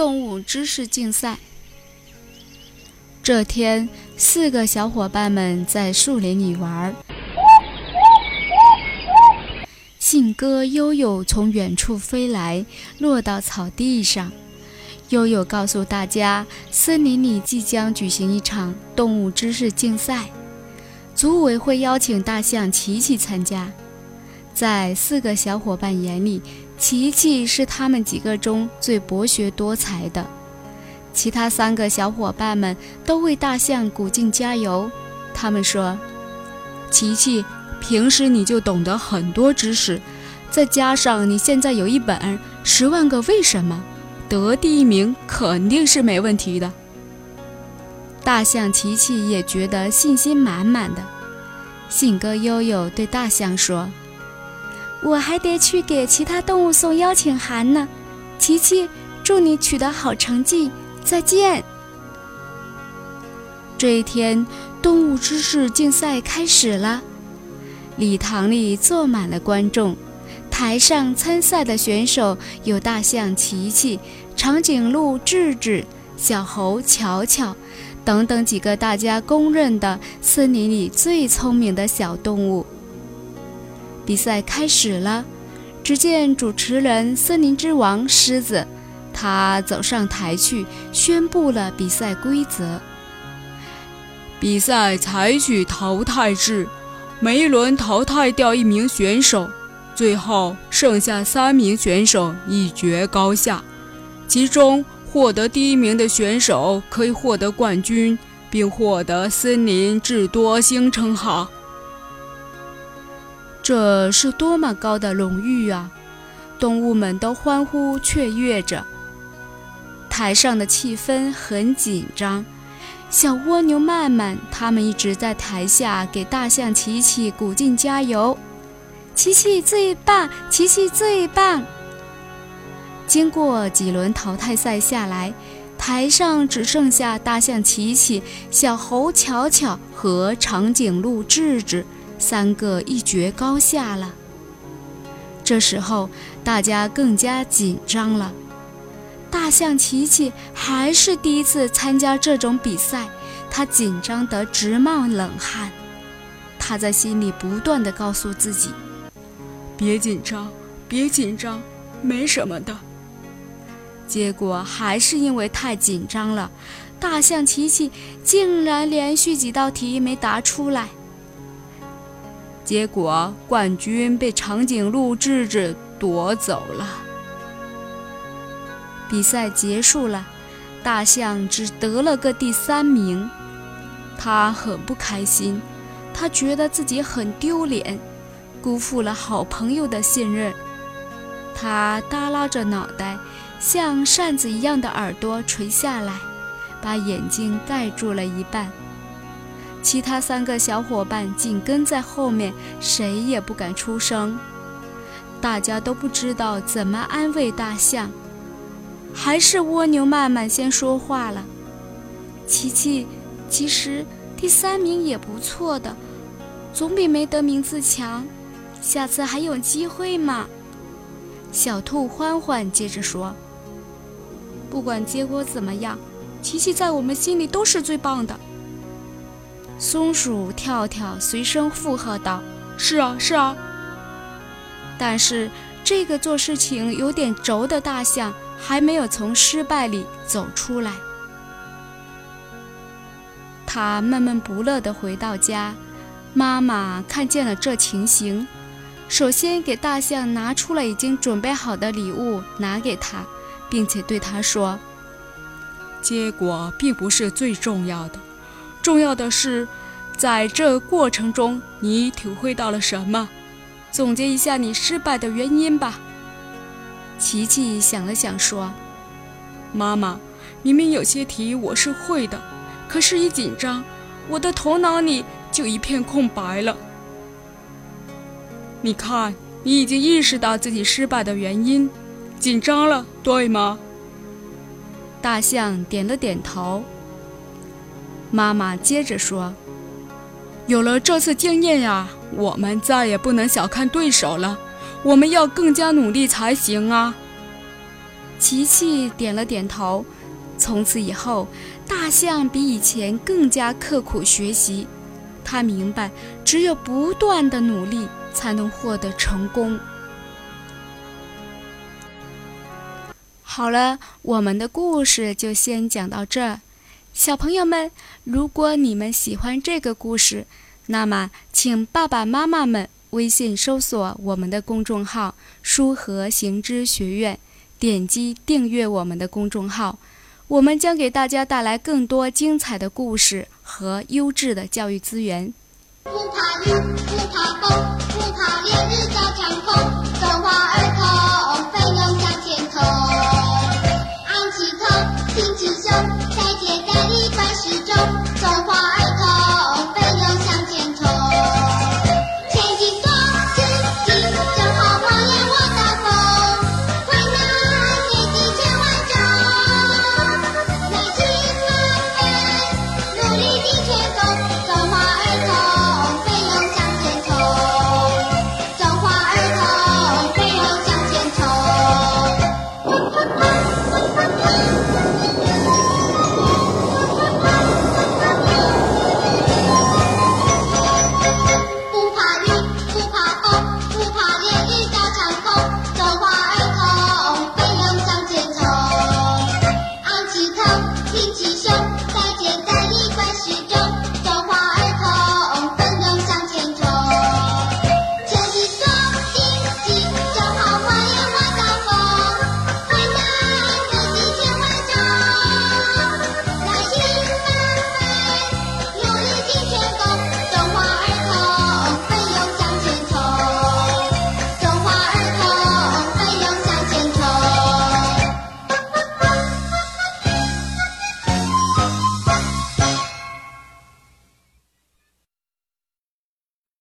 动物知识竞赛。这天，四个小伙伴们在树林里玩。信鸽悠悠从远处飞来，落到草地上。悠悠告诉大家，森林里即将举行一场动物知识竞赛，组委会邀请大象琪琪参加。在四个小伙伴眼里，琪琪是他们几个中最博学多才的。其他三个小伙伴们都为大象鼓劲加油。他们说：“琪琪，平时你就懂得很多知识，再加上你现在有一本《十万个为什么》，得第一名肯定是没问题的。”大象琪琪也觉得信心满满的。信鸽悠悠对大象说。我还得去给其他动物送邀请函呢，琪琪，祝你取得好成绩，再见。这一天，动物知识竞赛开始了，礼堂里坐满了观众，台上参赛的选手有大象琪琪、长颈鹿智智、小猴巧巧等等几个大家公认的森林里最聪明的小动物。比赛开始了，只见主持人森林之王狮子，他走上台去宣布了比赛规则。比赛采取淘汰制，每一轮淘汰掉一名选手，最后剩下三名选手一决高下。其中获得第一名的选手可以获得冠军，并获得森林智多星称号。这是多么高的荣誉啊！动物们都欢呼雀跃着。台上的气氛很紧张，小蜗牛曼曼他们一直在台下给大象琪琪鼓劲加油：“琪琪最棒，琪琪最棒！”经过几轮淘汰赛下来，台上只剩下大象琪琪、小猴巧巧和长颈鹿智智。三个一决高下了。这时候大家更加紧张了。大象琪琪还是第一次参加这种比赛，他紧张得直冒冷汗。他在心里不断地告诉自己：“别紧张，别紧张，没什么的。”结果还是因为太紧张了，大象琪琪竟然连续几道题没答出来。结果冠军被长颈鹿智智夺走了。比赛结束了，大象只得了个第三名，他很不开心，他觉得自己很丢脸，辜负了好朋友的信任。他耷拉着脑袋，像扇子一样的耳朵垂下来，把眼睛盖住了一半。其他三个小伙伴紧跟在后面，谁也不敢出声。大家都不知道怎么安慰大象，还是蜗牛曼曼先说话了：“琪琪，其实第三名也不错的，总比没得名次强。下次还有机会嘛。”小兔欢欢接着说：“不管结果怎么样，琪琪在我们心里都是最棒的。”松鼠跳跳随声附和道：“是啊，是啊。”但是这个做事情有点轴的大象还没有从失败里走出来。他闷闷不乐地回到家，妈妈看见了这情形，首先给大象拿出了已经准备好的礼物，拿给他，并且对他说：“结果并不是最重要的。”重要的是，在这过程中你体会到了什么？总结一下你失败的原因吧。琪琪想了想说：“妈妈，明明有些题我是会的，可是，一紧张，我的头脑里就一片空白了。你看，你已经意识到自己失败的原因，紧张了，对吗？”大象点了点头。妈妈接着说：“有了这次经验呀，我们再也不能小看对手了，我们要更加努力才行啊！”琪琪点了点头。从此以后，大象比以前更加刻苦学习。他明白，只有不断的努力，才能获得成功。好了，我们的故事就先讲到这。小朋友们，如果你们喜欢这个故事，那么请爸爸妈妈们微信搜索我们的公众号“书和行知学院”，点击订阅我们的公众号，我们将给大家带来更多精彩的故事和优质的教育资源。不怕雨，不怕风，不怕烈日的长空。